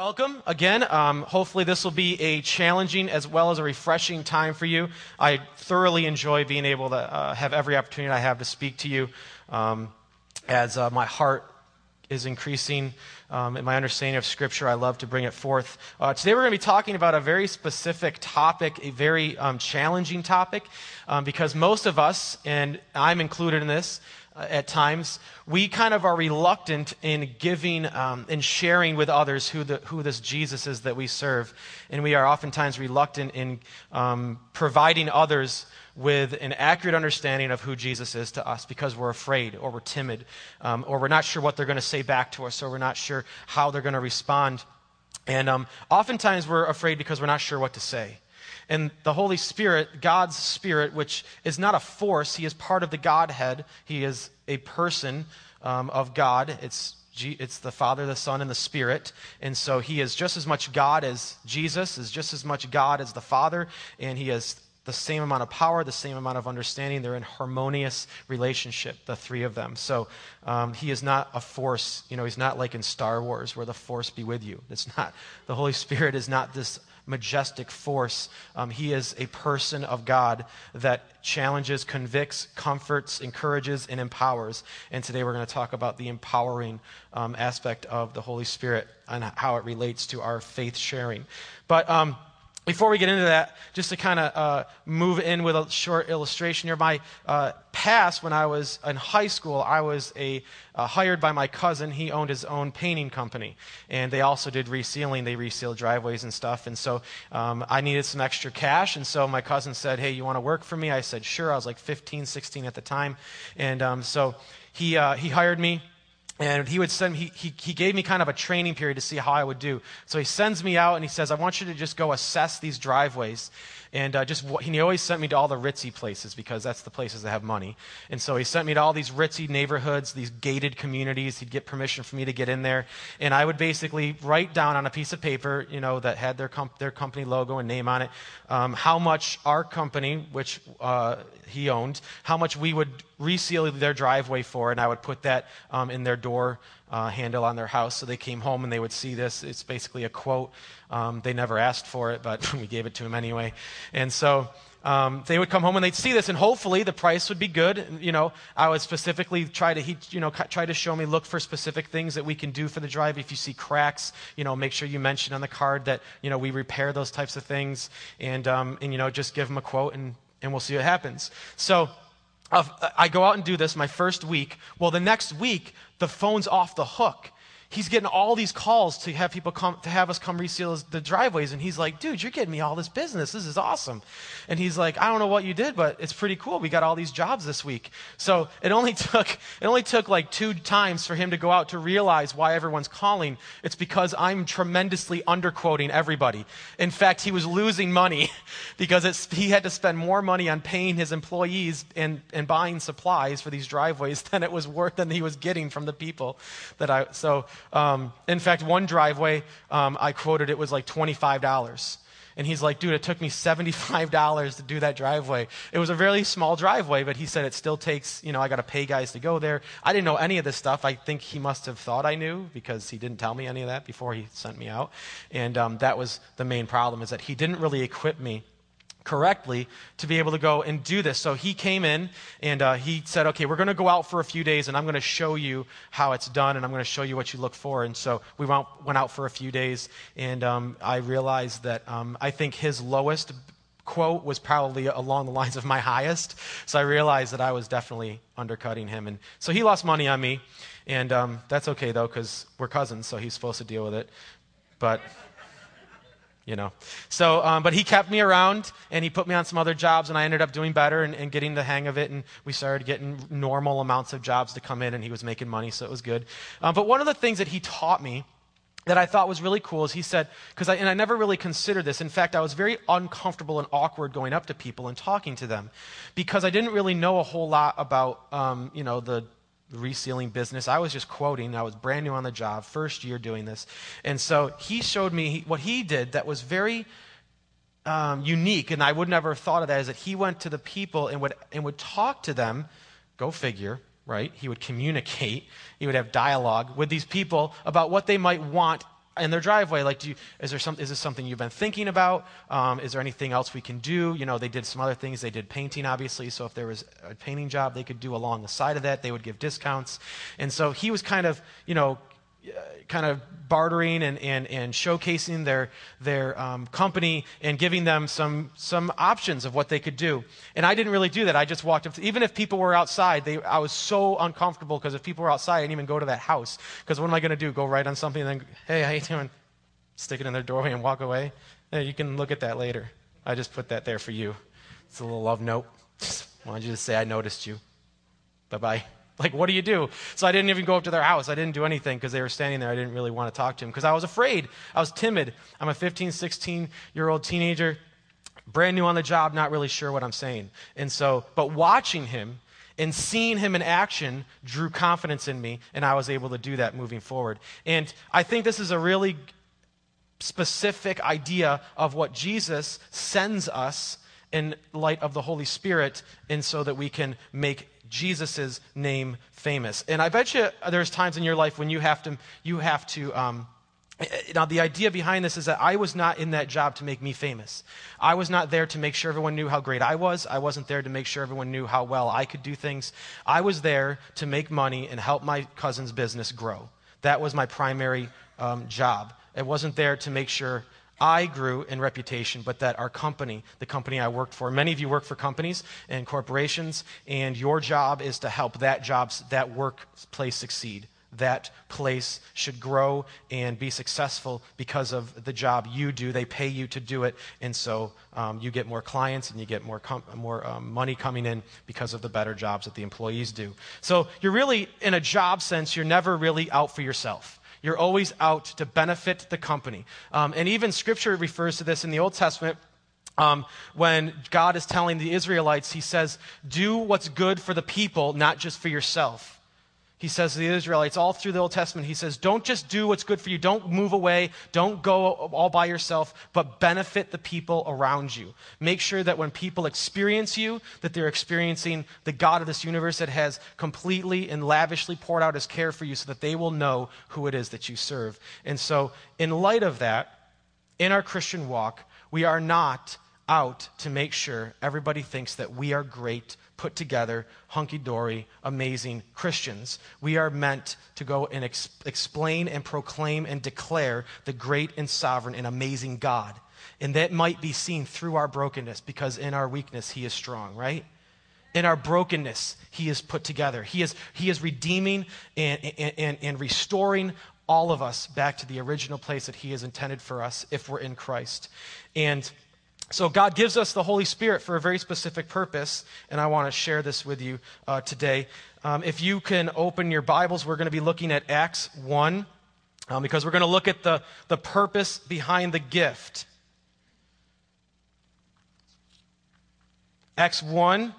Welcome again. Um, hopefully, this will be a challenging as well as a refreshing time for you. I thoroughly enjoy being able to uh, have every opportunity I have to speak to you um, as uh, my heart is increasing um, in my understanding of Scripture. I love to bring it forth. Uh, today, we're going to be talking about a very specific topic, a very um, challenging topic, um, because most of us, and I'm included in this, uh, at times, we kind of are reluctant in giving um, and sharing with others who, the, who this Jesus is that we serve. And we are oftentimes reluctant in um, providing others with an accurate understanding of who Jesus is to us because we're afraid or we're timid um, or we're not sure what they're going to say back to us or we're not sure how they're going to respond. And um, oftentimes we're afraid because we're not sure what to say. And the Holy Spirit, God's Spirit, which is not a force, He is part of the Godhead. He is a person um, of God. It's it's the Father, the Son, and the Spirit. And so he is just as much God as Jesus, is just as much God as the Father, and he has the same amount of power, the same amount of understanding. They're in harmonious relationship, the three of them. So um, he is not a force. You know, he's not like in Star Wars where the force be with you. It's not. The Holy Spirit is not this majestic force. Um, he is a person of God that challenges, convicts, comforts, encourages, and empowers. And today we're going to talk about the empowering um, aspect of the Holy Spirit and how it relates to our faith sharing. But um, before we get into that, just to kind of uh, move in with a short illustration here, my uh, past, when I was in high school, I was a, uh, hired by my cousin. He owned his own painting company, and they also did resealing. They resealed driveways and stuff. And so um, I needed some extra cash, and so my cousin said, "Hey, you want to work for me?" I said, "Sure." I was like 15, 16 at the time, and um, so he uh, he hired me and he would send he, he, he gave me kind of a training period to see how i would do. So he sends me out and he says i want you to just go assess these driveways and uh, just he always sent me to all the ritzy places because that's the places that have money. And so he sent me to all these ritzy neighborhoods, these gated communities. He'd get permission for me to get in there, and I would basically write down on a piece of paper, you know, that had their comp- their company logo and name on it, um, how much our company, which uh, he owned, how much we would reseal their driveway for, and I would put that um, in their door uh, handle on their house. So they came home and they would see this. It's basically a quote. Um, they never asked for it, but we gave it to them anyway. And so um, they would come home and they'd see this, and hopefully the price would be good. You know, I would specifically try to, you know, try to show me, look for specific things that we can do for the drive. If you see cracks, you know, make sure you mention on the card that, you know, we repair those types of things, and, um, and you know, just give them a quote, and, and we'll see what happens. So I go out and do this my first week. Well, the next week, the phone's off the hook he's getting all these calls to have people come to have us come reseal the driveways. And he's like dude you're getting me all this business. This is awesome. And he's like i don't know what you did but it's pretty cool. We got all these jobs this week. So it only took it only took like two times for him to go out to realize why everyone's calling. It's because i'm tremendously underquoting everybody. In fact he was losing money because he had to spend more money on paying his employees and, and buying supplies for these driveways than it was worth than he was getting from the people that i so um, in fact, one driveway, um, I quoted it was like $25. And he's like, dude, it took me $75 to do that driveway. It was a really small driveway, but he said it still takes, you know, I got to pay guys to go there. I didn't know any of this stuff. I think he must have thought I knew because he didn't tell me any of that before he sent me out. And um, that was the main problem is that he didn't really equip me correctly to be able to go and do this. So he came in and uh, he said, Okay, we're going to go out for a few days and I'm going to show you how it's done and I'm going to show you what you look for. And so we went, out for a few days and um, I realized that um, I think his lowest quote was probably along the lines of my highest. So I realized that I was definitely undercutting him. And so he lost money on me. And um, that's okay though, because we're cousins, so he's supposed to deal with it. But you know. So, um, but he kept me around and he put me on some other jobs, and I ended up doing better and, and, getting the hang of it. And we started getting normal amounts of jobs to come in, and he was making money, so it was good. Um, but one of the things that he taught me that I thought was really cool is he said, because I, and I never really considered this. In fact, I was very uncomfortable and awkward going up to people and talking to them because I didn't really know a whole lot about, um, you know, the resealing business. I was just quoting. I was brand new on the job, first year doing this. And so he showed me what he did that was very um, unique, and I would never have thought of that, is that he went to the people and would, and would talk to them, go figure, right? He would communicate, he would have dialogue with these people about what they might want in their driveway, like, you, is, there some, is this something you've been thinking about? Um, is there anything else we can do? You know, they did some other things. They did painting, obviously. So if there was a painting job they could do along the side of that, they would give discounts. And so he was kind of, you know, kind of bartering and, and, and showcasing their, their um, company and giving them some, some options of what they could do. And I didn't really do that. I just walked up. To, even if people were outside, they, I was so uncomfortable because if people were outside, I didn't even go to that house. Because what am I going to do? Go right on something and then, hey, how you doing? Stick it in their doorway and walk away? You can look at that later. I just put that there for you. It's a little love note. Just wanted you to say I noticed you. Bye bye. Like, what do you do? So I didn't even go up to their house. I didn't do anything because they were standing there. I didn't really want to talk to them because I was afraid. I was timid. I'm a 15, 16 year old teenager, brand new on the job, not really sure what I'm saying. And so, but watching him and seeing him in action drew confidence in me, and I was able to do that moving forward. And I think this is a really specific idea of what Jesus sends us in light of the Holy Spirit, and so that we can make Jesus' name famous. And I bet you there's times in your life when you have to, you have to, um, now, the idea behind this is that I was not in that job to make me famous. I was not there to make sure everyone knew how great I was. I wasn't there to make sure everyone knew how well I could do things. I was there to make money and help my cousin's business grow. That was my primary um, job. It wasn't there to make sure I grew in reputation, but that our company, the company I worked for, many of you work for companies and corporations, and your job is to help that job, that workplace succeed. That place should grow and be successful because of the job you do. They pay you to do it, and so um, you get more clients and you get more, com- more um, money coming in because of the better jobs that the employees do. So you're really, in a job sense, you're never really out for yourself. You're always out to benefit the company. Um, and even scripture refers to this in the Old Testament. Um, when God is telling the Israelites, He says, Do what's good for the people, not just for yourself he says to the Israelites all through the Old Testament, he says, don't just do what's good for you. Don't move away. Don't go all by yourself, but benefit the people around you. Make sure that when people experience you, that they're experiencing the God of this universe that has completely and lavishly poured out his care for you so that they will know who it is that you serve. And so, in light of that, in our Christian walk, we are not out to make sure everybody thinks that we are great put together, hunky dory, amazing Christians. We are meant to go and ex- explain and proclaim and declare the great and sovereign and amazing God. And that might be seen through our brokenness because in our weakness, He is strong, right? In our brokenness, He is put together. He is, he is redeeming and, and, and restoring all of us back to the original place that He has intended for us if we're in Christ. And so, God gives us the Holy Spirit for a very specific purpose, and I want to share this with you uh, today. Um, if you can open your Bibles, we're going to be looking at Acts 1, um, because we're going to look at the, the purpose behind the gift. Acts 1,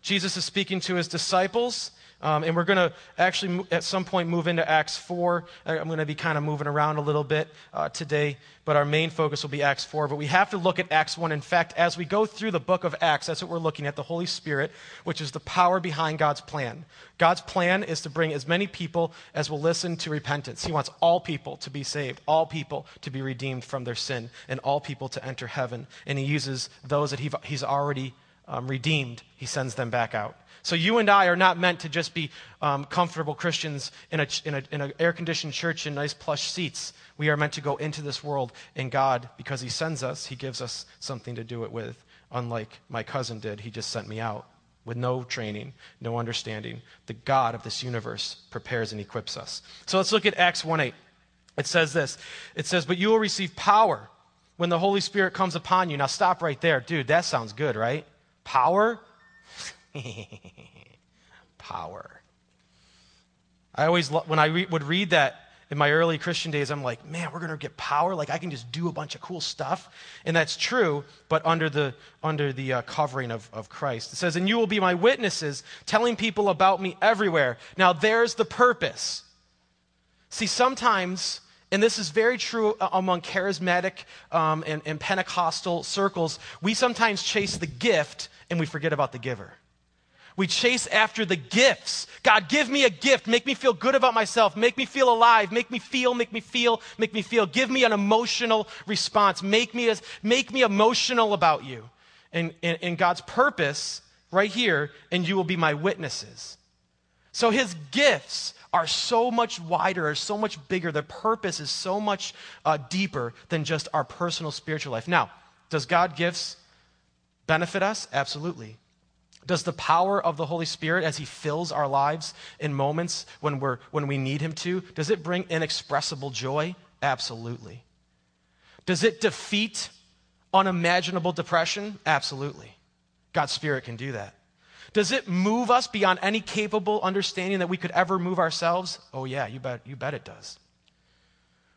Jesus is speaking to his disciples. Um, and we're going to actually, at some point, move into Acts 4. Uh, I'm going to be kind of moving around a little bit uh, today, but our main focus will be Acts 4. But we have to look at Acts 1. In fact, as we go through the book of Acts, that's what we're looking at the Holy Spirit, which is the power behind God's plan. God's plan is to bring as many people as will listen to repentance. He wants all people to be saved, all people to be redeemed from their sin, and all people to enter heaven. And He uses those that He's already um, redeemed, He sends them back out. So you and I are not meant to just be um, comfortable Christians in an in a, in a air conditioned church in nice plush seats. We are meant to go into this world, and God, because He sends us, He gives us something to do it with. Unlike my cousin did, He just sent me out with no training, no understanding. The God of this universe prepares and equips us. So let's look at Acts 1 8. It says this It says, But you will receive power when the Holy Spirit comes upon you. Now stop right there. Dude, that sounds good, right? Power? Power. I always, when I re- would read that in my early Christian days, I'm like, man, we're going to get power. Like I can just do a bunch of cool stuff. And that's true, but under the, under the uh, covering of, of Christ. It says, and you will be my witnesses, telling people about me everywhere. Now there's the purpose. See, sometimes, and this is very true among charismatic um, and, and Pentecostal circles, we sometimes chase the gift and we forget about the giver. We chase after the gifts. God, give me a gift. Make me feel good about myself. Make me feel alive. Make me feel, make me feel, make me feel. Give me an emotional response. Make me, as, make me emotional about you. And, and, and God's purpose right here, and you will be my witnesses. So his gifts are so much wider, are so much bigger. The purpose is so much uh, deeper than just our personal spiritual life. Now, does God gifts benefit us? Absolutely. Does the power of the Holy Spirit as He fills our lives in moments when, we're, when we need Him to, does it bring inexpressible joy? Absolutely. Does it defeat unimaginable depression? Absolutely. God's Spirit can do that. Does it move us beyond any capable understanding that we could ever move ourselves? Oh, yeah, you bet, you bet it does.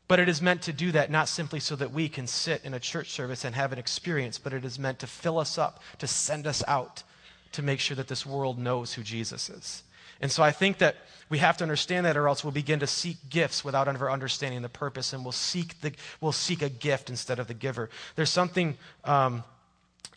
But it is meant to do that not simply so that we can sit in a church service and have an experience, but it is meant to fill us up, to send us out, to make sure that this world knows who Jesus is. And so I think that we have to understand that, or else we'll begin to seek gifts without ever understanding the purpose, and we'll seek, the, we'll seek a gift instead of the giver. There's something um,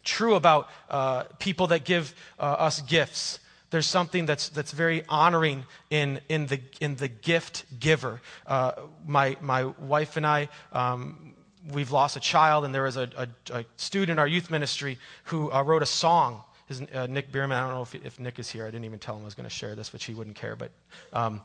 true about uh, people that give uh, us gifts. There's something that's, that's very honoring in, in, the, in the gift giver. Uh, my, my wife and I, um, we've lost a child, and there was a, a, a student in our youth ministry who uh, wrote a song his, uh, Nick Bierman, I don't know if, if, Nick is here. I didn't even tell him I was going to share this, which he wouldn't care. But um,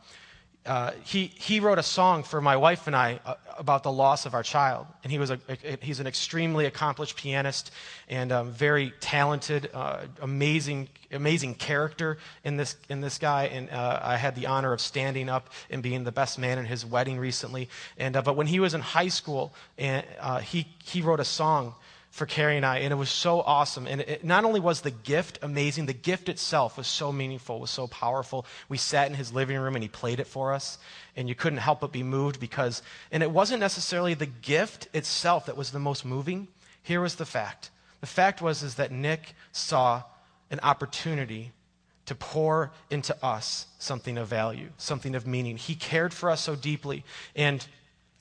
uh, he, he wrote a song for my wife and I uh, about the loss of our child. And he was a, a he's an extremely accomplished pianist and um, very talented, uh, amazing, amazing character in this, in this guy. And uh, I had the honor of standing up and being the best man in his wedding recently. And, uh, but when he was in high school, and, uh, he, he wrote a song for Carrie and I, and it was so awesome. And it, not only was the gift amazing, the gift itself was so meaningful, was so powerful. We sat in his living room and he played it for us, and you couldn't help but be moved because, and it wasn't necessarily the gift itself that was the most moving. Here was the fact. The fact was is that Nick saw an opportunity to pour into us something of value, something of meaning. He cared for us so deeply, and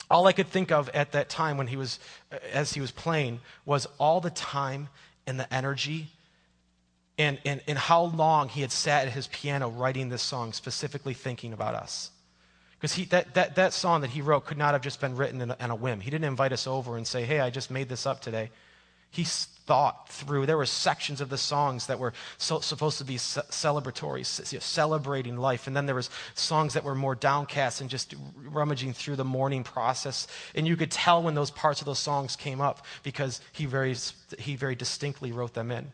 all I could think of at that time when he was, uh, as he was playing, was all the time and the energy and, and, and how long he had sat at his piano writing this song, specifically thinking about us. Because that, that, that song that he wrote could not have just been written in a, in a whim. He didn't invite us over and say, hey, I just made this up today. He thought through. There were sections of the songs that were so, supposed to be celebratory, celebrating life, and then there was songs that were more downcast and just rummaging through the mourning process. And you could tell when those parts of those songs came up because he very, he very distinctly wrote them in.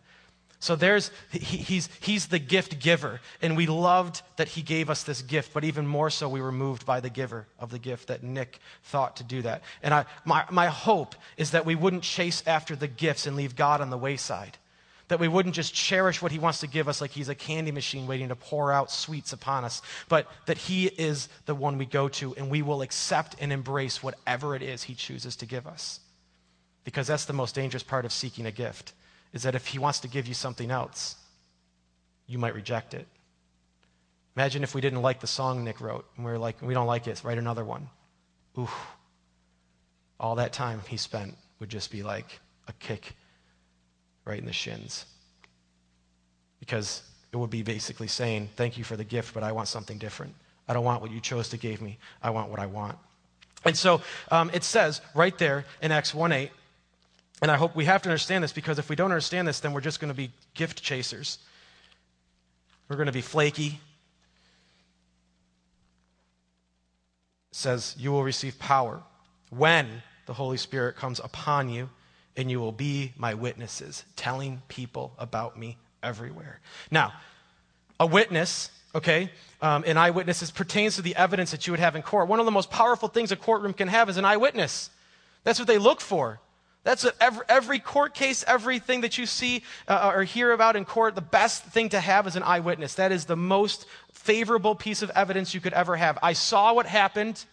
So there's, he, he's, he's the gift giver. And we loved that he gave us this gift, but even more so, we were moved by the giver of the gift that Nick thought to do that. And I, my, my hope is that we wouldn't chase after the gifts and leave God on the wayside. That we wouldn't just cherish what he wants to give us like he's a candy machine waiting to pour out sweets upon us, but that he is the one we go to and we will accept and embrace whatever it is he chooses to give us. Because that's the most dangerous part of seeking a gift is that if he wants to give you something else, you might reject it. Imagine if we didn't like the song Nick wrote and we were like, we don't like it, write another one. Ooh. All that time he spent would just be like a kick right in the shins. Because it would be basically saying, Thank you for the gift, but I want something different. I don't want what you chose to give me. I want what I want. And so um, it says right there in Acts 1 8, and I hope we have to understand this because if we don't understand this, then we're just going to be gift chasers. We're going to be flaky. It says, You will receive power when the Holy Spirit comes upon you, and you will be my witnesses, telling people about me everywhere. Now, a witness, okay, um, an eyewitness pertains to the evidence that you would have in court. One of the most powerful things a courtroom can have is an eyewitness. That's what they look for. That's every, every, court case, everything that you see uh, or hear about in court, the best thing to have is an eyewitness. That is the most favorable piece of evidence you could ever have. I saw what happened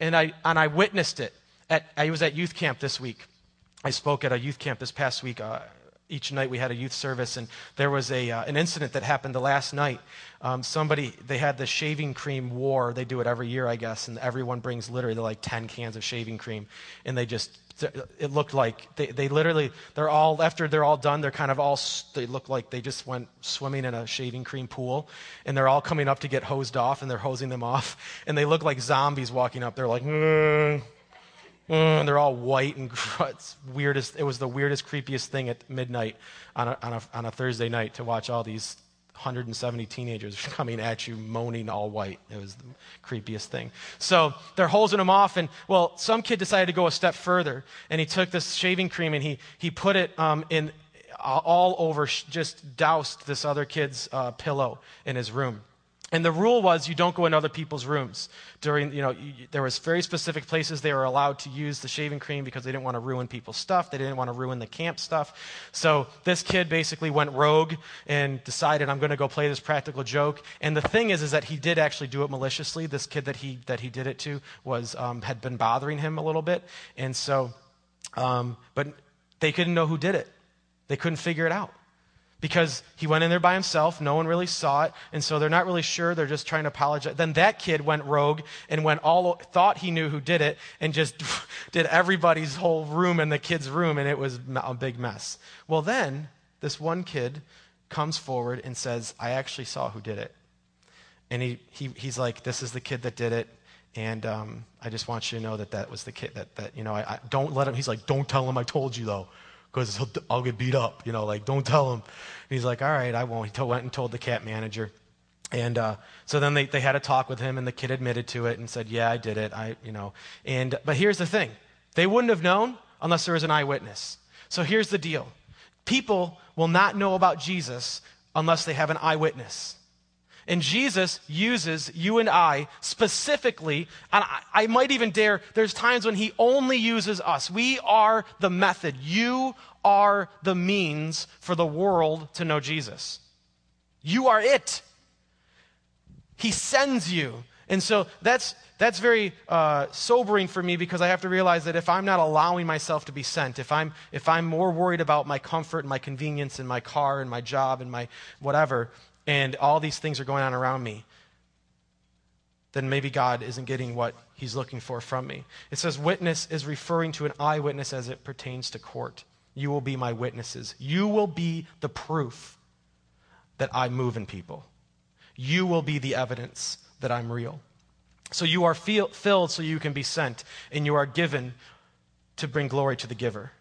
and I, and I witnessed it. At, I was at youth camp this week. I spoke at a youth camp this past week. Uh, each night we had a youth service, and there was a, uh, an incident that happened the last night. Um, somebody, they had the shaving cream war. They do it every year, I guess, and everyone brings literally like 10 cans of shaving cream, and they just, it looked like they, they literally, they're all, after they're all done, they're kind of all, they look like they just went swimming in a shaving cream pool, and they're all coming up to get hosed off, and they're hosing them off, and they look like zombies walking up. They're like, mm and they're all white and it's weirdest. It was the weirdest, creepiest thing at midnight on a, on a, on a Thursday night to watch all these 170 teenagers coming at you moaning all white. It was the creepiest thing. So they're hosing them off, and well, some kid decided to go a step further, and he took this shaving cream and he, he put it um, in all over, just doused this other kid's uh, pillow in his room. And the rule was you don't go in other people's rooms. During, you know, you, there was very specific places they were allowed to use the shaving cream because they didn't want to ruin people's stuff. They didn't want to ruin the camp stuff. So this kid basically went rogue and decided I'm going to go play this practical joke. And the thing is, is that he did actually do it maliciously. This kid that he that he did it to was um, had been bothering him a little bit, and so, um, but they couldn't know who did it. They couldn't figure it out because he went in there by himself. No one really saw it. And so they're not really sure. They're just trying to apologize. Then that kid went rogue and went all, thought he knew who did it and just did everybody's whole room and the kid's room. And it was a big mess. Well, then this one kid comes forward and says, I actually saw who did it. And he, he, he's like, This is the kid that did it. And um, I just want you to know that that was the kid that, that you know, I, I don't let him, he's like, Don't tell him I told you though because I'll get beat up. You know, like, don't tell him. And he's like, all right, I won't. He went and told the cat manager. And uh, so then they, they had a talk with him, and the kid admitted to it and said, yeah, I did it. I, you know. And, but here's the thing they wouldn't have known unless there was an eyewitness. So here's the deal people will not know about Jesus unless they have an eyewitness. And Jesus uses you and I specifically, and I, I, might even dare, there's times when he only uses us. We are the method. You are the means for the world to know Jesus. You are it. He sends you. And so that's, that's very uh, sobering for me because I have to realize that if I'm not allowing myself to be sent, if I'm, if I'm more worried about my comfort and my convenience and my car and my job and my whatever, and all these things are going on around me, then maybe God isn't getting what he's looking for from me. It says witness is referring to an eyewitness as it pertains to court. You will be my witnesses. You will be the proof that I move in people. You will be the evidence that I'm real. So you are feel, filled so you can be sent, and you are given to bring glory to the giver.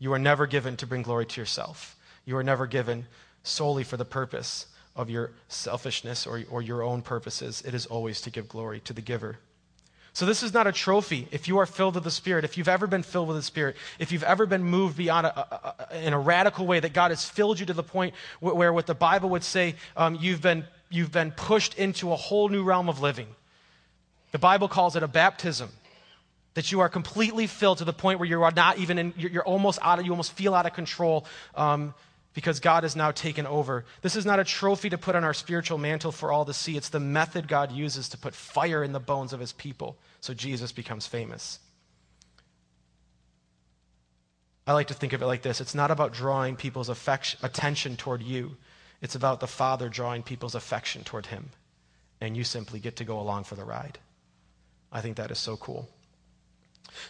You are never given to bring glory to yourself. You are never given solely for the purpose of your selfishness or, or your own purposes. It is always to give glory to the giver. So, this is not a trophy. If you are filled with the Spirit, if you've ever been filled with the Spirit, if you've ever been moved beyond a, a, a, in a radical way, that God has filled you to the point where, where what the Bible would say, um, you've, been, you've been pushed into a whole new realm of living. The Bible calls it a baptism. That you are completely filled to the point where you are not even in, you're, almost out of, you almost feel out of control. Um, because God has now taken over. This is not a trophy to put on our spiritual mantle for all to see. It's the method God uses to put fire in the bones of his people so Jesus becomes famous. I like to think of it like this it's not about drawing people's affection, attention toward you, it's about the Father drawing people's affection toward him. And you simply get to go along for the ride. I think that is so cool.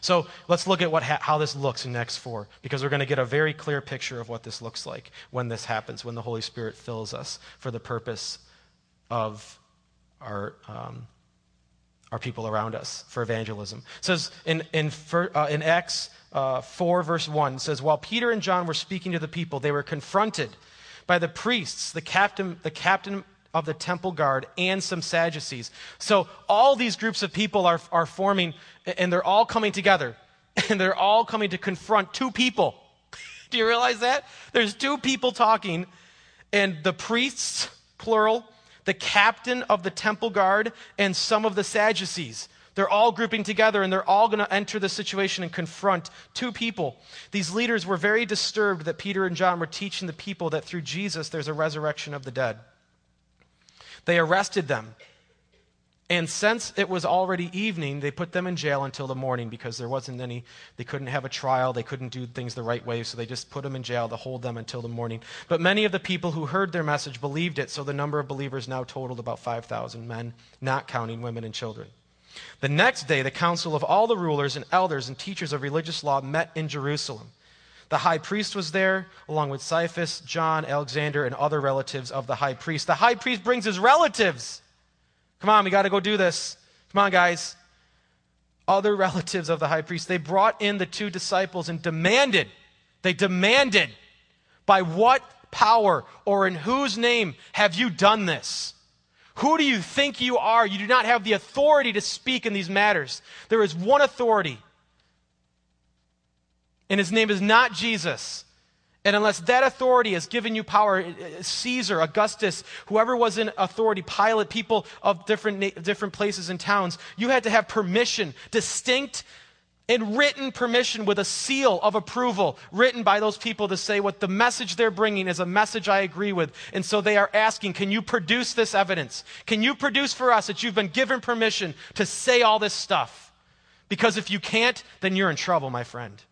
So let's look at what ha- how this looks in Acts 4, because we're going to get a very clear picture of what this looks like when this happens, when the Holy Spirit fills us for the purpose of our, um, our people around us, for evangelism. It says in, in, uh, in Acts uh, 4, verse 1, says, While Peter and John were speaking to the people, they were confronted by the priests, the captain, the captain of the temple guard and some Sadducees. So all these groups of people are, are forming, and they're all coming together. And they're all coming to confront two people. Do you realize that? There's two people talking, and the priests, plural, the captain of the temple guard, and some of the Sadducees. They're all grouping together and they're all going to enter the situation and confront two people. These leaders were very disturbed that Peter and John were teaching the people that through Jesus there's a resurrection of the dead. They arrested them. And since it was already evening, they put them in jail until the morning because there wasn't any, they couldn't have a trial, they couldn't do things the right way, so they just put them in jail to hold them until the morning. But many of the people who heard their message believed it, so the number of believers now totaled about 5,000 men, not counting women and children. The next day, the council of all the rulers and elders and teachers of religious law met in Jerusalem. The high priest was there, along with Caiaphas, John, Alexander, and other relatives of the high priest. The high priest brings his relatives. Come on, we got to go do this. Come on, guys. Other relatives of the high priest, they brought in the two disciples and demanded, they demanded, by what power or in whose name have you done this? Who do you think you are? You do not have the authority to speak in these matters. There is one authority, and his name is not Jesus. And unless that authority has given you power, eh, eh, Caesar, Augustus, whoever was in authority, Pilate, people of different, different places and towns, you had to have permission, distinct and written permission with a seal of approval written by those people to say what the message they're bringing is a message I agree with. And so they are asking, can you produce this evidence? Can you produce for us that you've been given permission to say all this stuff? Because if you can't, then you're in trouble, my friend.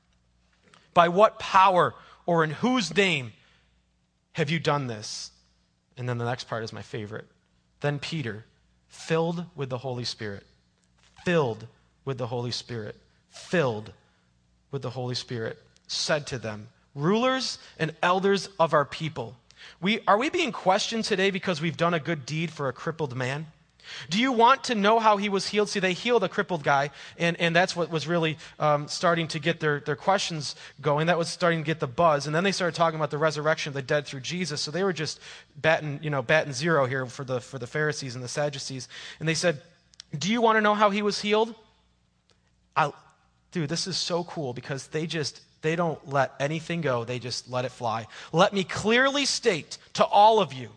By what power or in whose name have you done this? And then the next part is my favorite. Then Peter, filled with the Holy Spirit, filled with the Holy Spirit, filled with the Holy Spirit, said to them, Rulers and elders of our people, we, are we being questioned today because we've done a good deed for a crippled man? Do you want to know how he was healed? See, they healed a crippled guy, and, and that's what was really um, starting to get their, their questions going. That was starting to get the buzz. And then they started talking about the resurrection of the dead through Jesus. So they were just batting, you know, batting zero here for the, for the Pharisees and the Sadducees. And they said, Do you want to know how he was healed? I, dude, this is so cool because they just they don't let anything go. They just let it fly. Let me clearly state to all of you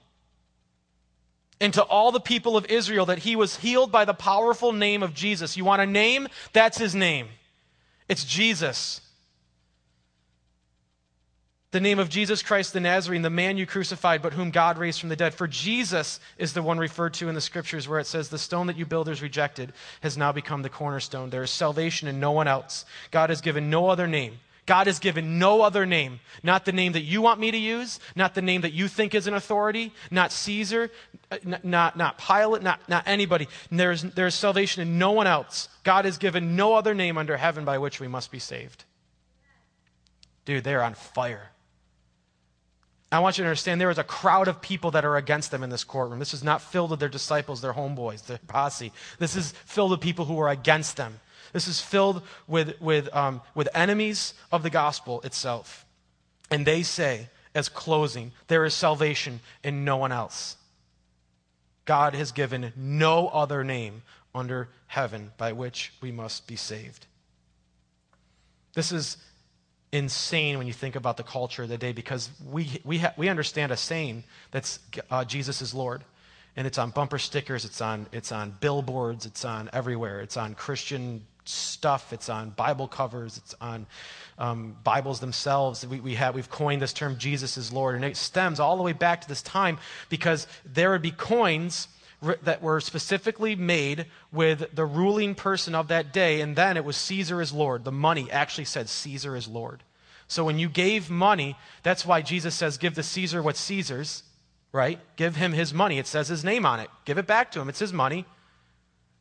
and to all the people of Israel that he was healed by the powerful name of Jesus. You want a name? That's his name. It's Jesus. The name of Jesus Christ the Nazarene, the man you crucified, but whom God raised from the dead. For Jesus is the one referred to in the scriptures where it says, The stone that you builders rejected has now become the cornerstone. There is salvation in no one else. God has given no other name God has given no other name, not the name that you want me to use, not the name that you think is an authority, not Caesar, uh, not, not Pilate, not, not anybody. There's, there's salvation in no one else. God has given no other name under heaven by which we must be saved. Dude, they're on fire. I want you to understand there is a crowd of people that are against them in this courtroom. This is not filled with their disciples, their homeboys, their posse. This is filled with people who are against them. This is filled with, with, um, with enemies of the gospel itself. And they say, as closing, there is salvation in no one else. God has given no other name under heaven by which we must be saved. This is insane when you think about the culture of the day because we, we, ha- we understand a saying that's uh, Jesus is Lord. And it's on bumper stickers, it's on, it's on billboards, it's on everywhere. It's on Christian stuff. It's on Bible covers. It's on um, Bibles themselves. We, we have, we've coined this term Jesus is Lord. And it stems all the way back to this time because there would be coins that were specifically made with the ruling person of that day. And then it was Caesar is Lord. The money actually said Caesar is Lord. So when you gave money, that's why Jesus says, give to Caesar what's Caesar's, right? Give him his money. It says his name on it. Give it back to him. It's his money.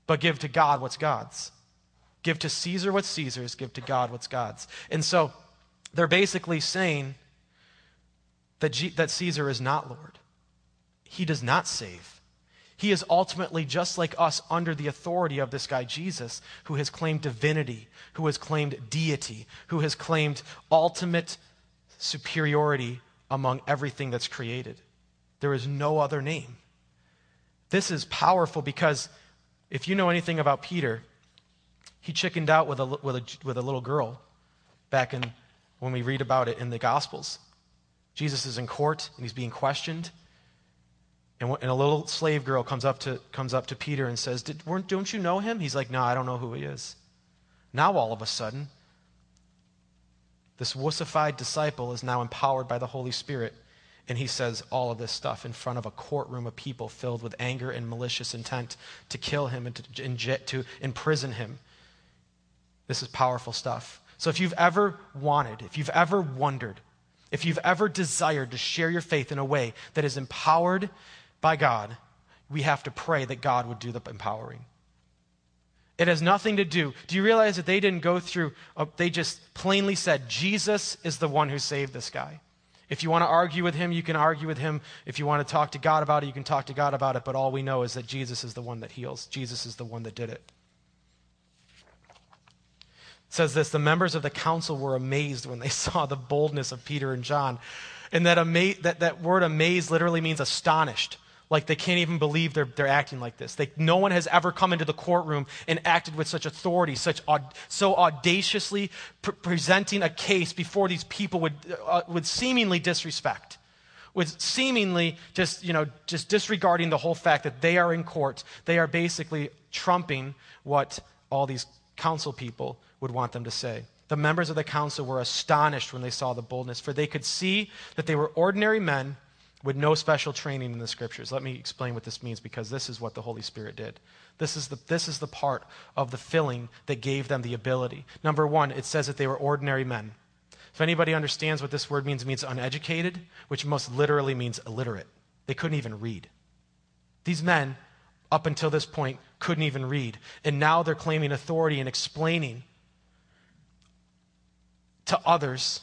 But give to God what's God's. Give to Caesar what's Caesar's, give to God what's God's. And so they're basically saying that, G- that Caesar is not Lord. He does not save. He is ultimately just like us under the authority of this guy Jesus, who has claimed divinity, who has claimed deity, who has claimed ultimate superiority among everything that's created. There is no other name. This is powerful because if you know anything about Peter, he chickened out with a, with a, with a little girl back in when we read about it in the Gospels. Jesus is in court and he's being questioned. And, and a little slave girl comes up to, comes up to Peter and says, Don't you know him? He's like, No, I don't know who he is. Now, all of a sudden, this wussified disciple is now empowered by the Holy Spirit And he says all of this stuff in front of a courtroom of people filled with anger and malicious intent to kill him and to, to imprison him. This is powerful stuff. So if you've ever wanted, if you've ever wondered, if you've ever desired to share your faith in a way that is empowered by God, we have to pray that God would do the empowering. It has nothing to do. Do you realize that they didn't go through, uh, they just plainly said, Jesus is the one who saved this guy. If you want to argue with him, you can argue with him. If you want to talk to God about it, you can talk to God about it. But all we know is that Jesus is the one that heals. Jesus is the one that did it. Says this the members of the council were amazed when they saw the boldness of Peter and John. And that, ama- that, that word amazed literally means astonished. Like they can't even believe they're, they're acting like this. They, no one has ever come into the courtroom and acted with such authority, such so audaciously pr- presenting a case before these people with, uh, with seemingly disrespect, with seemingly just, you know, just disregarding the whole fact that they are in court. They are basically trumping what all these council people would want them to say. The members of the council were astonished when they saw the boldness, for they could see that they were ordinary men with no special training in the scriptures. Let me explain what this means because this is what the Holy Spirit did. This is the, this is the part of the filling that gave them the ability. Number one, it says that they were ordinary men. If anybody understands what this word means, it means uneducated, which most literally means illiterate. They couldn't even read. These men, up until this point, couldn't even read. And now they're claiming authority and explaining to others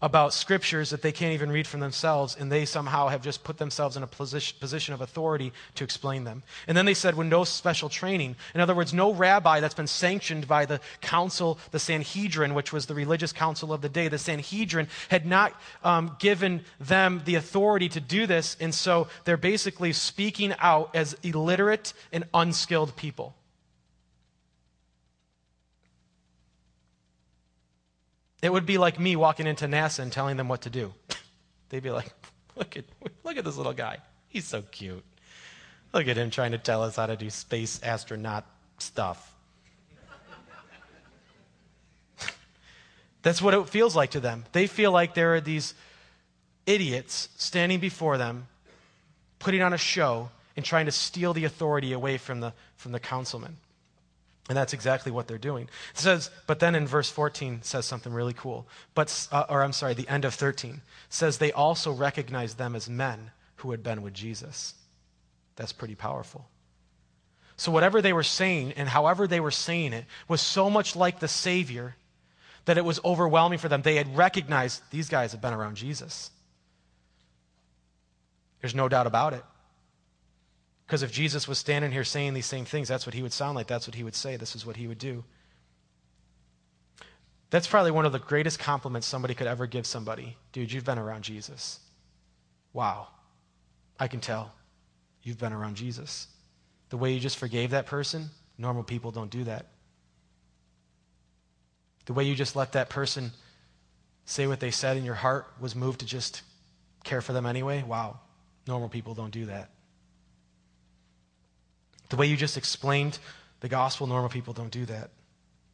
about scriptures that they can't even read for themselves, and they somehow have just put themselves in a position of authority to explain them. And then they said, with no special training. In other words, no rabbi that's been sanctioned by the council, the Sanhedrin, which was the religious council of the day. The Sanhedrin had not um, given them the authority to do this, and so they're basically speaking out as illiterate and unskilled people. It would be like me walking into NASA and telling them what to do. They'd be like, look at, look at this little guy. He's so cute. Look at him trying to tell us how to do space astronaut stuff. That's what it feels like to them. They feel like there are these idiots standing before them, putting on a show, and trying to steal the authority away from the, from the councilmen. And that's exactly what they're doing. It says, but then in verse 14 says something really cool. But, uh, or I'm sorry, the end of 13 says they also recognized them as men who had been with Jesus. That's pretty powerful. So whatever they were saying and however they were saying it was so much like the Savior that it was overwhelming for them. They had recognized these guys have been around Jesus. There's no doubt about it. Because if Jesus was standing here saying these same things, that's what he would sound like. That's what he would say. This is what he would do. That's probably one of the greatest compliments somebody could ever give somebody. Dude, you've been around Jesus. Wow. I can tell. You've been around Jesus. The way you just forgave that person, normal people don't do that. The way you just let that person say what they said in your heart was moved to just care for them anyway, wow. Normal people don't do that. The way you just explained the gospel, normal people don't do that.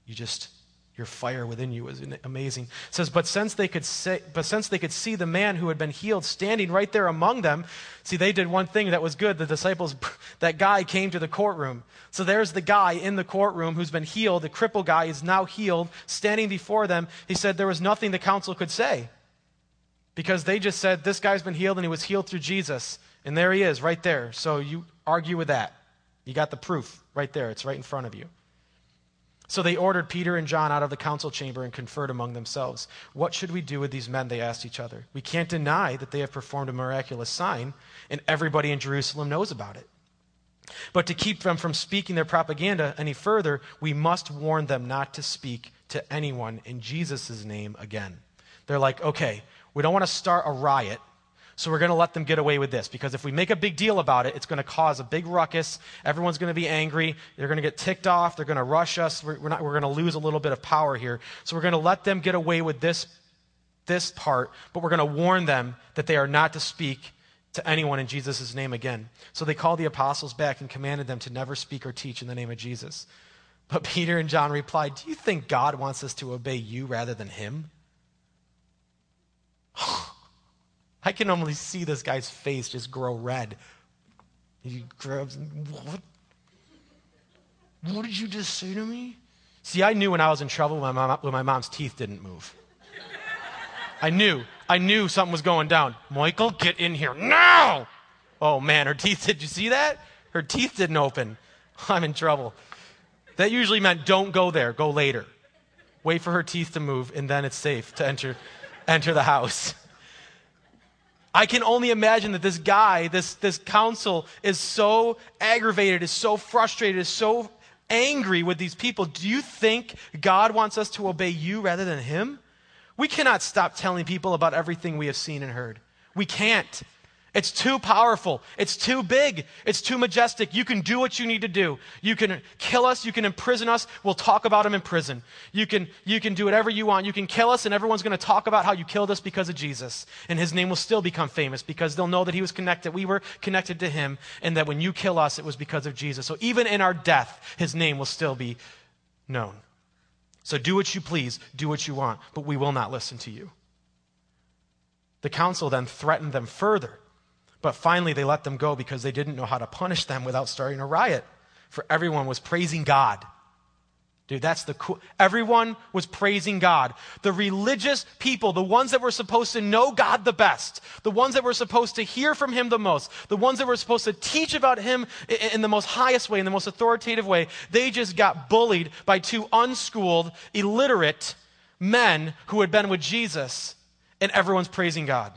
You just your fire within you was amazing. It says, but since they could say, but since they could see the man who had been healed standing right there among them, see, they did one thing that was good. The disciples, that guy came to the courtroom. So there's the guy in the courtroom who's been healed. The crippled guy is now healed, standing before them. He said there was nothing the council could say because they just said this guy's been healed and he was healed through Jesus, and there he is, right there. So you argue with that. You got the proof right there, it's right in front of you. So they ordered Peter and John out of the council chamber and conferred among themselves. What should we do with these men? They asked each other. We can't deny that they have performed a miraculous sign, and everybody in Jerusalem knows about it. But to keep them from speaking their propaganda any further, we must warn them not to speak to anyone in Jesus' name again. They're like, okay, we don't want to start a riot so we're going to let them get away with this because if we make a big deal about it, it's going to cause a big ruckus. Everyone's going to be angry. They're going to get ticked off. They're going to rush us. We're, we're, not, we're going to lose a little bit of power here. So we're going to let them get away with this, this part, but we're going to warn them that they are not to speak to anyone in Jesus' name again. So they called the apostles back and commanded them to never speak or teach in the name of Jesus. But Peter and John replied, Do you think God wants us to obey you rather than him? Oh, I can only see this guy's face just grow red. He grabs, what? What did you just say to me? See, I knew when I was in trouble when my, mom, when my mom's teeth didn't move. I knew. I knew something was going down. Michael, get in here now! Oh man, her teeth, did you see that? Her teeth didn't open. I'm in trouble. That usually meant don't go there, go later. Wait for her teeth to move, and then it's safe to enter, enter the house. I can only imagine that this guy, this, this council, is so aggravated, is so frustrated, is so angry with these people. Do you think God wants us to obey you rather than him? We cannot stop telling people about everything we have seen and heard. We can't. It's too powerful. It's too big. It's too majestic. You can do what you need to do. You can kill us. You can imprison us. We'll talk about him in prison. You can, you can do whatever you want. You can kill us, and everyone's going to talk about how you killed us because of Jesus. And his name will still become famous because they'll know that he was connected. We were connected to him, and that when you kill us, it was because of Jesus. So even in our death, his name will still be known. So do what you please, do what you want, but we will not listen to you. The council then threatened them further but finally, they let them go because they didn't know how to punish them without starting a riot. For everyone was praising God. Dude, that's the cool. Everyone was praising God. The religious people, the ones that were supposed to know God the best, the ones that were supposed to hear from Him the most, the ones that were supposed to teach about Him in the most highest way, in the most authoritative way, they just got bullied by two unschooled, illiterate men who had been with Jesus, and everyone's praising God.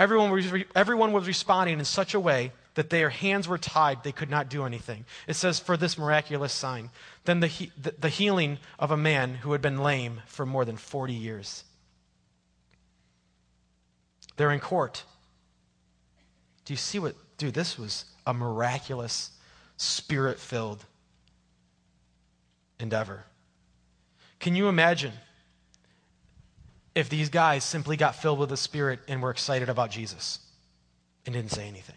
Everyone was, everyone was responding in such a way that their hands were tied, they could not do anything. It says, for this miraculous sign. Then the, the, the healing of a man who had been lame for more than 40 years. They're in court. Do you see what? Dude, this was a miraculous, spirit filled endeavor. Can you imagine? If these guys simply got filled with the Spirit and were excited about Jesus and didn't say anything.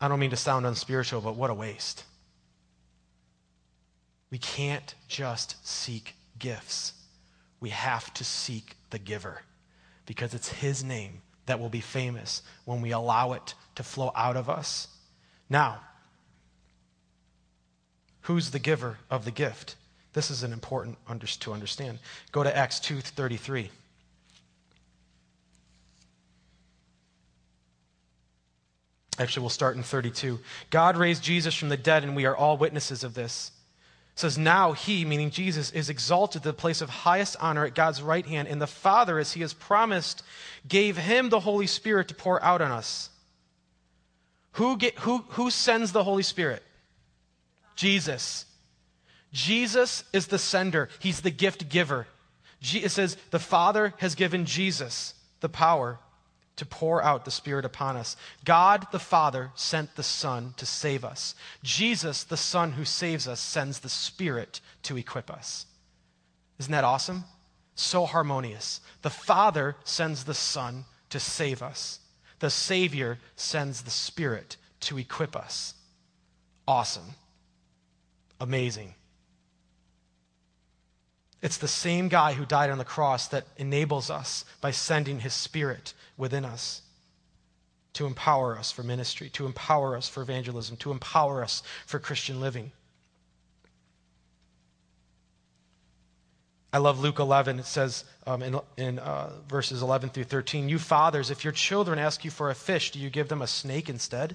I don't mean to sound unspiritual, but what a waste. We can't just seek gifts, we have to seek the giver because it's his name that will be famous when we allow it to flow out of us. Now, who's the giver of the gift? This is an important under, to understand. Go to Acts 2:33. Actually, we'll start in 32. God raised Jesus from the dead, and we are all witnesses of this. It says, Now he, meaning Jesus, is exalted to the place of highest honor at God's right hand, and the Father, as he has promised, gave him the Holy Spirit to pour out on us. Who, get, who, who sends the Holy Spirit? Jesus. Jesus is the sender, He's the gift giver. It says, the Father has given Jesus the power to pour out the Spirit upon us. God the Father sent the Son to save us. Jesus, the Son who saves us, sends the Spirit to equip us. Isn't that awesome? So harmonious. The Father sends the Son to save us, the Savior sends the Spirit to equip us. Awesome. Amazing. It's the same guy who died on the cross that enables us by sending his spirit within us to empower us for ministry, to empower us for evangelism, to empower us for Christian living. I love Luke 11. It says um, in, in uh, verses 11 through 13, You fathers, if your children ask you for a fish, do you give them a snake instead?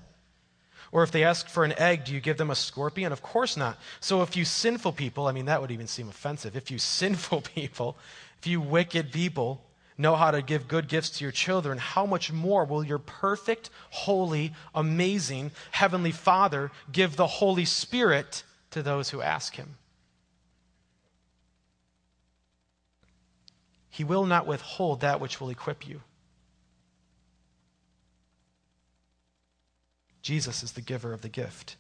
Or if they ask for an egg, do you give them a scorpion? Of course not. So if you sinful people, I mean, that would even seem offensive. If you sinful people, if you wicked people know how to give good gifts to your children, how much more will your perfect, holy, amazing Heavenly Father give the Holy Spirit to those who ask Him? He will not withhold that which will equip you. Jesus is the giver of the gift.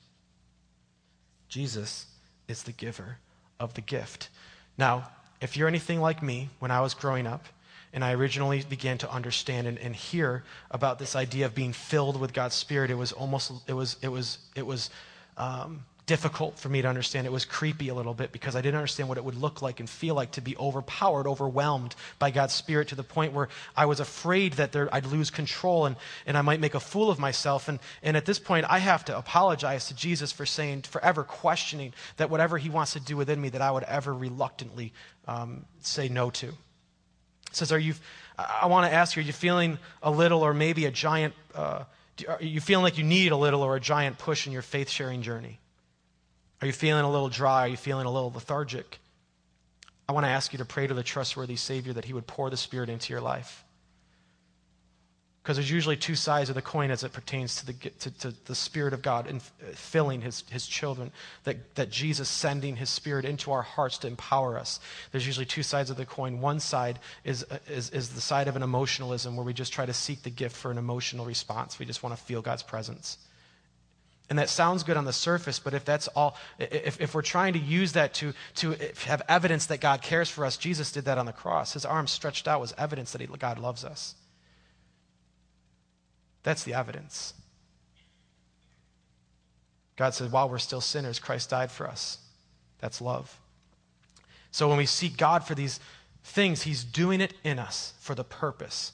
Jesus is the giver of the gift. Now, if you're anything like me, when I was growing up, and I originally began to understand and, and hear about this idea of being filled with God's Spirit, it was almost, it was, it was, it was um, difficult for me to understand. It was creepy a little bit because I didn't understand what it would look like and feel like to be overpowered, overwhelmed by God's Spirit to the point where I was afraid that there, I'd lose control and, and I might make a fool of myself. And, and at this point, I have to apologize to Jesus for saying, forever questioning that whatever he wants to do within me, that I would ever reluctantly um, say no to. It says, Are you, I want to ask you, are you feeling a little or maybe a giant, uh, are you feeling like you need a little or a giant push in your faith sharing journey? Are you feeling a little dry? Are you feeling a little lethargic? I want to ask you to pray to the trustworthy Savior that He would pour the Spirit into your life. Because there's usually two sides of the coin as it pertains to the, to, to the Spirit of God and filling his, his children, that, that Jesus sending His Spirit into our hearts to empower us. There's usually two sides of the coin. One side is, is, is the side of an emotionalism where we just try to seek the gift for an emotional response. We just want to feel God's presence. And that sounds good on the surface, but if that's all, if, if we're trying to use that to, to have evidence that God cares for us, Jesus did that on the cross. His arms stretched out was evidence that he, God loves us. That's the evidence. God said, while we're still sinners, Christ died for us. That's love. So when we seek God for these things, He's doing it in us for the purpose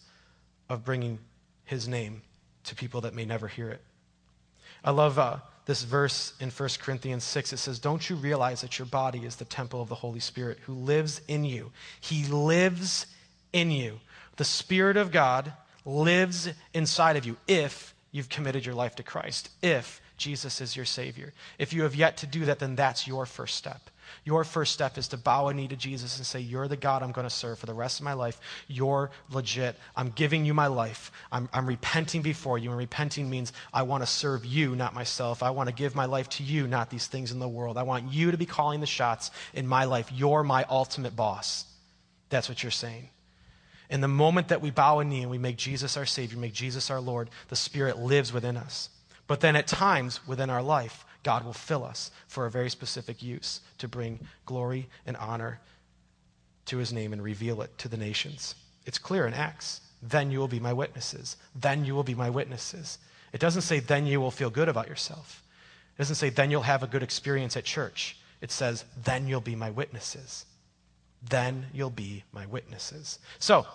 of bringing His name to people that may never hear it. I love uh, this verse in 1 Corinthians 6. It says, Don't you realize that your body is the temple of the Holy Spirit who lives in you? He lives in you. The Spirit of God lives inside of you if you've committed your life to Christ, if Jesus is your Savior. If you have yet to do that, then that's your first step. Your first step is to bow a knee to Jesus and say, You're the God I'm going to serve for the rest of my life. You're legit. I'm giving you my life. I'm, I'm repenting before you. And repenting means I want to serve you, not myself. I want to give my life to you, not these things in the world. I want you to be calling the shots in my life. You're my ultimate boss. That's what you're saying. In the moment that we bow a knee and we make Jesus our Savior, make Jesus our Lord, the Spirit lives within us. But then at times within our life, God will fill us for a very specific use to bring glory and honor to his name and reveal it to the nations. It's clear in Acts. Then you will be my witnesses. Then you will be my witnesses. It doesn't say, then you will feel good about yourself. It doesn't say, then you'll have a good experience at church. It says, then you'll be my witnesses. Then you'll be my witnesses. So,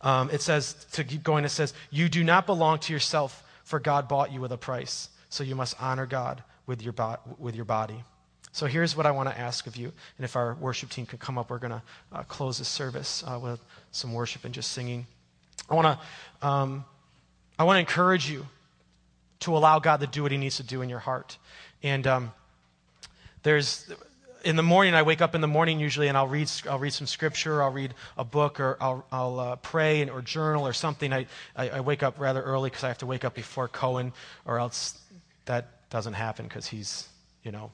um, it says, to keep going, it says, You do not belong to yourself, for God bought you with a price. So you must honor God with your, bo- with your body. So here's what I want to ask of you. And if our worship team could come up, we're going to uh, close this service uh, with some worship and just singing. I want to um, I want to encourage you to allow God to do what He needs to do in your heart. And um, there's in the morning, I wake up in the morning usually, and I'll read I'll read some scripture, I'll read a book, or I'll I'll uh, pray and, or journal or something. I, I, I wake up rather early because I have to wake up before Cohen, or else that doesn't happen because he's, you know,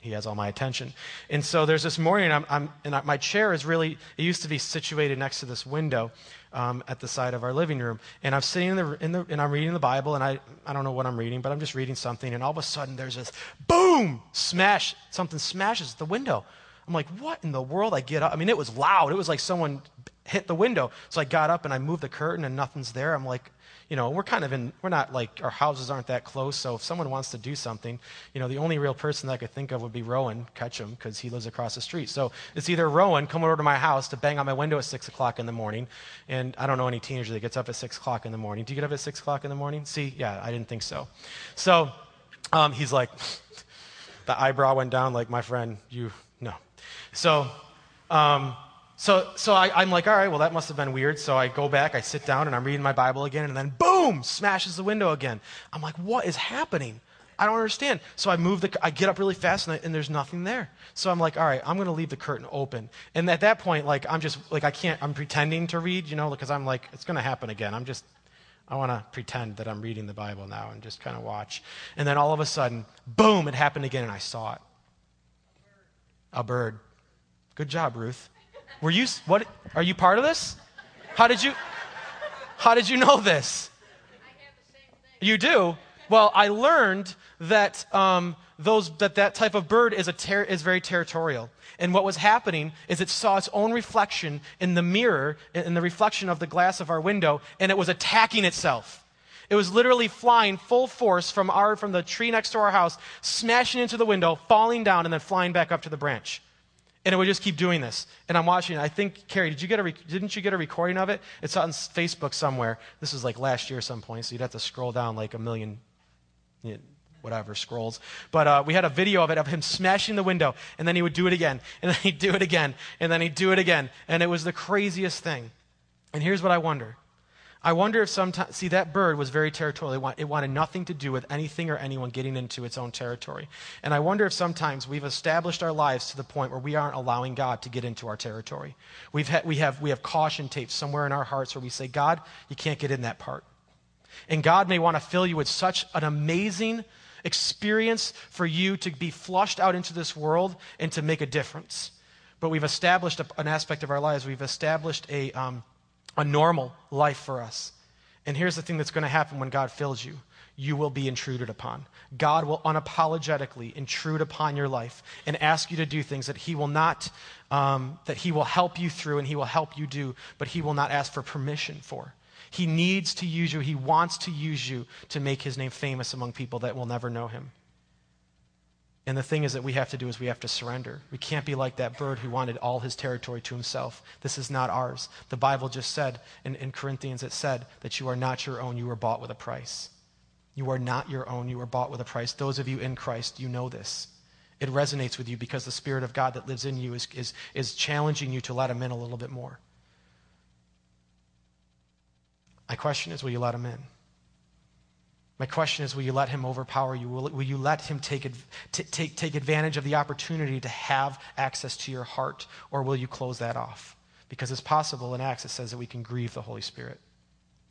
he has all my attention. And so there's this morning, I'm, I'm, and my chair is really, it used to be situated next to this window um, at the side of our living room. And I'm sitting in the, in the, and I'm reading the Bible, and I, I don't know what I'm reading, but I'm just reading something, and all of a sudden there's this boom, smash, something smashes the window. I'm like, what in the world? I get up. I mean, it was loud. It was like someone hit the window. So I got up and I moved the curtain, and nothing's there. I'm like, you know, we're kind of in, we're not like, our houses aren't that close. So if someone wants to do something, you know, the only real person that I could think of would be Rowan Ketchum because he lives across the street. So it's either Rowan coming over to my house to bang on my window at 6 o'clock in the morning. And I don't know any teenager that gets up at 6 o'clock in the morning. Do you get up at 6 o'clock in the morning? See, yeah, I didn't think so. So um, he's like, the eyebrow went down like, my friend, you, no. So, um, so, so I, am like, all right, well, that must have been weird. So I go back, I sit down, and I'm reading my Bible again, and then boom, smashes the window again. I'm like, what is happening? I don't understand. So I move the, I get up really fast, and, I, and there's nothing there. So I'm like, all right, I'm going to leave the curtain open. And at that point, like, I'm just, like, I can't, I'm pretending to read, you know, because I'm like, it's going to happen again. I'm just, I want to pretend that I'm reading the Bible now and just kind of watch. And then all of a sudden, boom, it happened again, and I saw it. A bird. Good job, Ruth. Were you, what, are you part of this? How did you, how did you know this? You do? Well, I learned that um, those, that, that type of bird is, a ter- is very territorial. And what was happening is it saw its own reflection in the mirror, in the reflection of the glass of our window, and it was attacking itself. It was literally flying full force from, our, from the tree next to our house, smashing into the window, falling down, and then flying back up to the branch. And it would just keep doing this. And I'm watching I think, Carrie, did you get a re- didn't you get a recording of it? It's on Facebook somewhere. This was like last year some point, so you'd have to scroll down like a million, you know, whatever, scrolls. But uh, we had a video of it of him smashing the window, and then he would do it again, and then he'd do it again, and then he'd do it again. And it was the craziest thing. And here's what I wonder I wonder if sometimes, see, that bird was very territorial. It wanted nothing to do with anything or anyone getting into its own territory. And I wonder if sometimes we've established our lives to the point where we aren't allowing God to get into our territory. We've ha- we, have, we have caution tapes somewhere in our hearts where we say, God, you can't get in that part. And God may want to fill you with such an amazing experience for you to be flushed out into this world and to make a difference. But we've established an aspect of our lives, we've established a. Um, a normal life for us. And here's the thing that's going to happen when God fills you you will be intruded upon. God will unapologetically intrude upon your life and ask you to do things that He will not, um, that He will help you through and He will help you do, but He will not ask for permission for. He needs to use you. He wants to use you to make His name famous among people that will never know Him. And the thing is that we have to do is we have to surrender. We can't be like that bird who wanted all his territory to himself. This is not ours. The Bible just said, in, in Corinthians, it said that you are not your own, you were bought with a price. You are not your own, you were bought with a price. Those of you in Christ, you know this. It resonates with you because the Spirit of God that lives in you is, is, is challenging you to let Him in a little bit more. My question is will you let Him in? My question is will you let him overpower you? Will, will you let him take, t- take, take advantage of the opportunity to have access to your heart, or will you close that off? Because it's possible in Acts it says that we can grieve the Holy Spirit.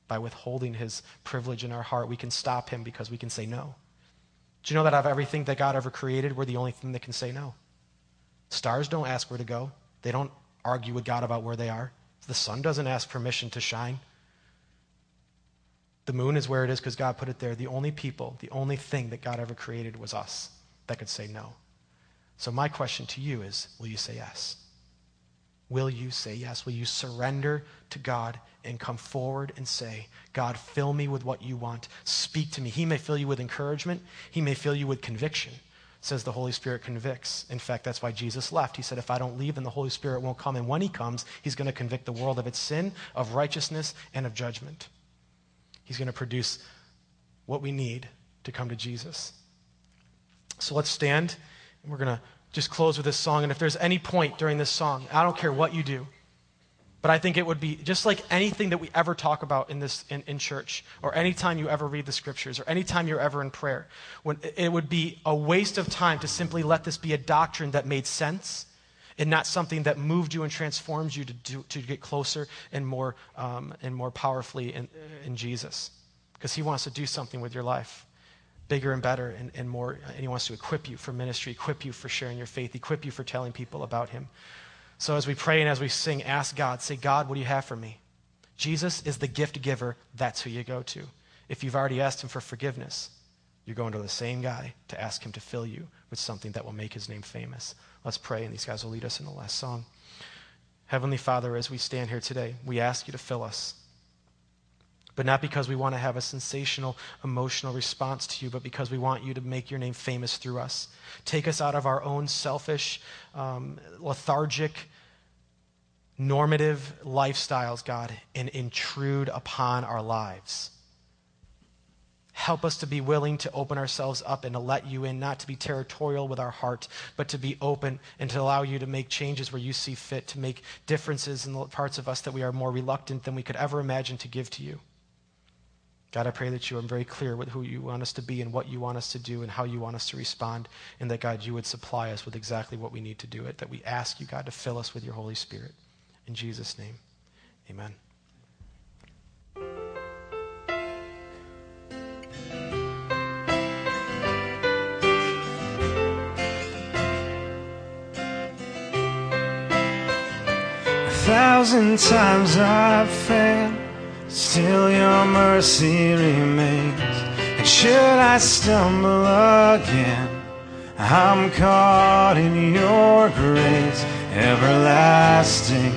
By withholding his privilege in our heart, we can stop him because we can say no. Do you know that out of everything that God ever created, we're the only thing that can say no? Stars don't ask where to go, they don't argue with God about where they are. The sun doesn't ask permission to shine. The moon is where it is because God put it there. The only people, the only thing that God ever created was us that could say no. So, my question to you is will you say yes? Will you say yes? Will you surrender to God and come forward and say, God, fill me with what you want. Speak to me. He may fill you with encouragement, He may fill you with conviction. says the Holy Spirit convicts. In fact, that's why Jesus left. He said, If I don't leave, then the Holy Spirit won't come. And when He comes, He's going to convict the world of its sin, of righteousness, and of judgment. He's going to produce what we need to come to Jesus. So let's stand, and we're going to just close with this song. And if there's any point during this song, I don't care what you do, but I think it would be just like anything that we ever talk about in this in, in church, or anytime you ever read the scriptures, or anytime you're ever in prayer, when it would be a waste of time to simply let this be a doctrine that made sense and not something that moved you and transformed you to, do, to get closer and more, um, and more powerfully in, in Jesus. Because he wants to do something with your life bigger and better and, and more. And he wants to equip you for ministry, equip you for sharing your faith, equip you for telling people about him. So as we pray and as we sing, ask God, say, God, what do you have for me? Jesus is the gift giver. That's who you go to. If you've already asked him for forgiveness, you're going to the same guy to ask him to fill you with something that will make his name famous. Let's pray, and these guys will lead us in the last song. Heavenly Father, as we stand here today, we ask you to fill us. But not because we want to have a sensational emotional response to you, but because we want you to make your name famous through us. Take us out of our own selfish, um, lethargic, normative lifestyles, God, and intrude upon our lives. Help us to be willing to open ourselves up and to let you in, not to be territorial with our heart, but to be open and to allow you to make changes where you see fit, to make differences in the parts of us that we are more reluctant than we could ever imagine to give to you. God, I pray that you are very clear with who you want us to be and what you want us to do and how you want us to respond, and that, God, you would supply us with exactly what we need to do it, that we ask you, God, to fill us with your Holy Spirit. In Jesus' name, amen. thousand times I've failed, still your mercy remains. And should I stumble again, I'm caught in your grace, everlasting.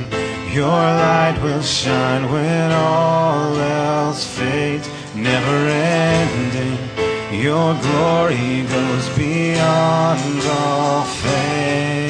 Your light will shine when all else fades, never ending. Your glory goes beyond all faith.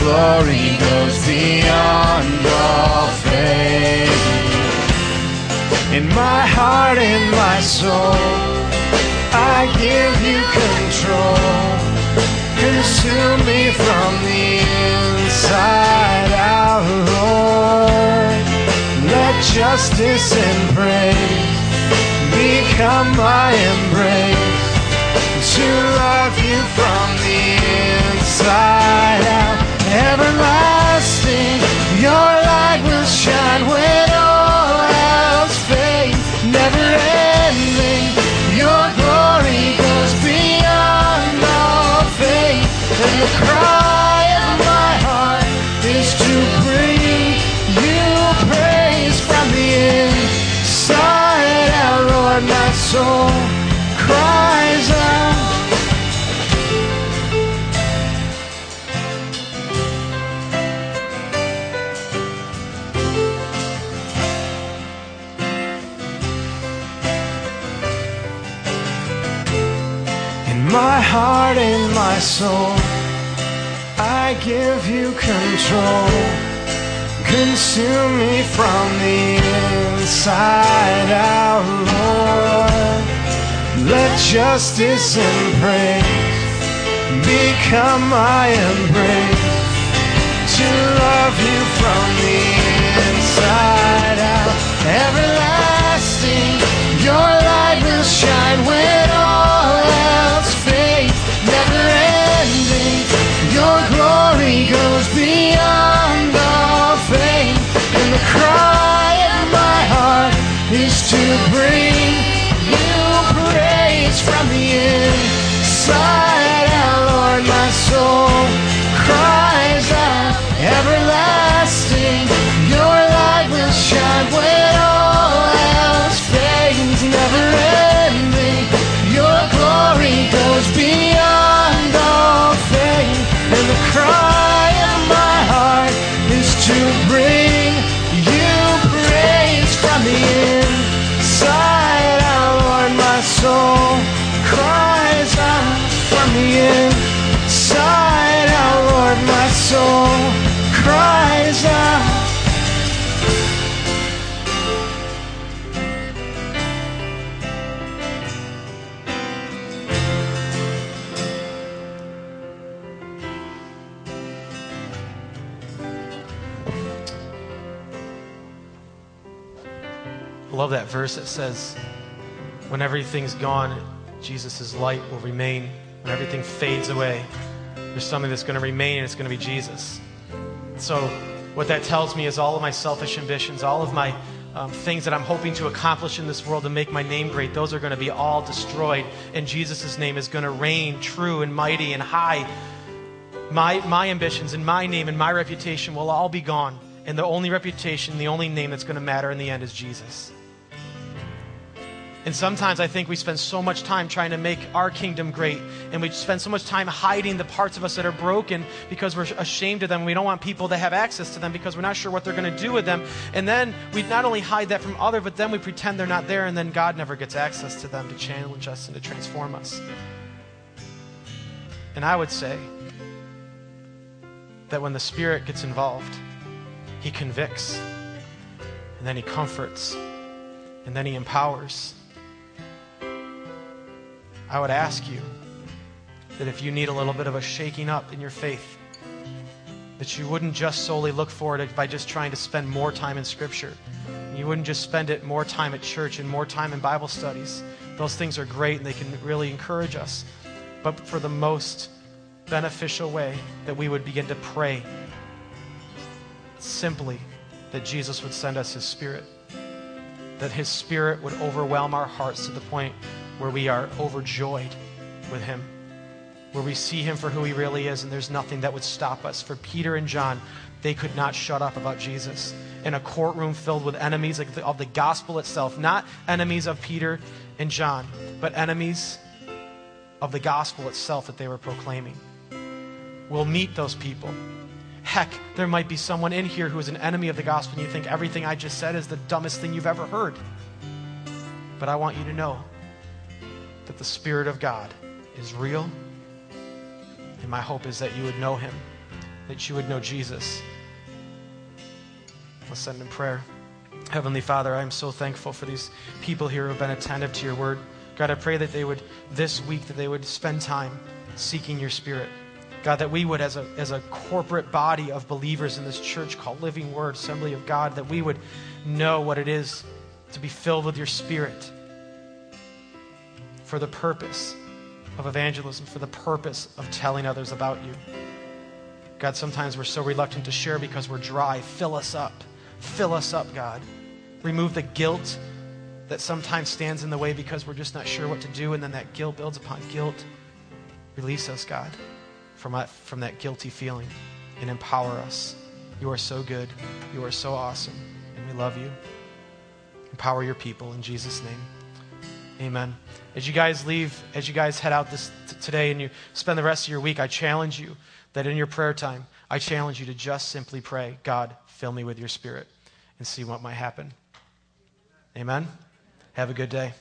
glory goes beyond all faith. In my heart, and my soul, I give you control. Consume me from the inside out, Lord. Let justice and praise become my embrace. To love you from the inside out everlasting. Your light will shine when all else fades, never ending. Your glory goes beyond all faith, and the cry of my heart is to bring you praise from the inside out, Lord, my soul cries. heart and my soul. I give you control. Consume me from the inside out, Lord. Let justice and praise become my embrace. To love you from the inside out, everlasting. verse that says, When everything's gone, Jesus' light will remain. When everything fades away, there's something that's going to remain, and it's going to be Jesus. So, what that tells me is all of my selfish ambitions, all of my um, things that I'm hoping to accomplish in this world to make my name great, those are going to be all destroyed. And Jesus' name is going to reign true and mighty and high. My, my ambitions and my name and my reputation will all be gone. And the only reputation, the only name that's going to matter in the end is Jesus. And sometimes I think we spend so much time trying to make our kingdom great, and we spend so much time hiding the parts of us that are broken because we're ashamed of them. We don't want people to have access to them because we're not sure what they're going to do with them. And then we not only hide that from others, but then we pretend they're not there, and then God never gets access to them to challenge us and to transform us. And I would say that when the Spirit gets involved, He convicts, and then He comforts, and then He empowers I would ask you that if you need a little bit of a shaking up in your faith, that you wouldn't just solely look for it by just trying to spend more time in Scripture. You wouldn't just spend it more time at church and more time in Bible studies. Those things are great and they can really encourage us. But for the most beneficial way, that we would begin to pray simply that Jesus would send us His Spirit, that His Spirit would overwhelm our hearts to the point where we are overjoyed with him, where we see him for who he really is, and there's nothing that would stop us. For Peter and John, they could not shut up about Jesus. In a courtroom filled with enemies of the gospel itself, not enemies of Peter and John, but enemies of the gospel itself that they were proclaiming. We'll meet those people. Heck, there might be someone in here who is an enemy of the gospel and you think everything I just said is the dumbest thing you've ever heard. But I want you to know that the Spirit of God is real. And my hope is that you would know Him, that you would know Jesus. Let's send in prayer. Heavenly Father, I am so thankful for these people here who have been attentive to your word. God, I pray that they would, this week, that they would spend time seeking your Spirit. God, that we would, as a, as a corporate body of believers in this church called Living Word, Assembly of God, that we would know what it is to be filled with your Spirit for the purpose of evangelism, for the purpose of telling others about you. God, sometimes we're so reluctant to share because we're dry. Fill us up. Fill us up, God. Remove the guilt that sometimes stands in the way because we're just not sure what to do, and then that guilt builds upon guilt. Release us, God, from that, from that guilty feeling and empower us. You are so good. You are so awesome, and we love you. Empower your people in Jesus' name. Amen. As you guys leave, as you guys head out this t- today and you spend the rest of your week, I challenge you that in your prayer time, I challenge you to just simply pray, God, fill me with your spirit and see what might happen. Amen. Have a good day.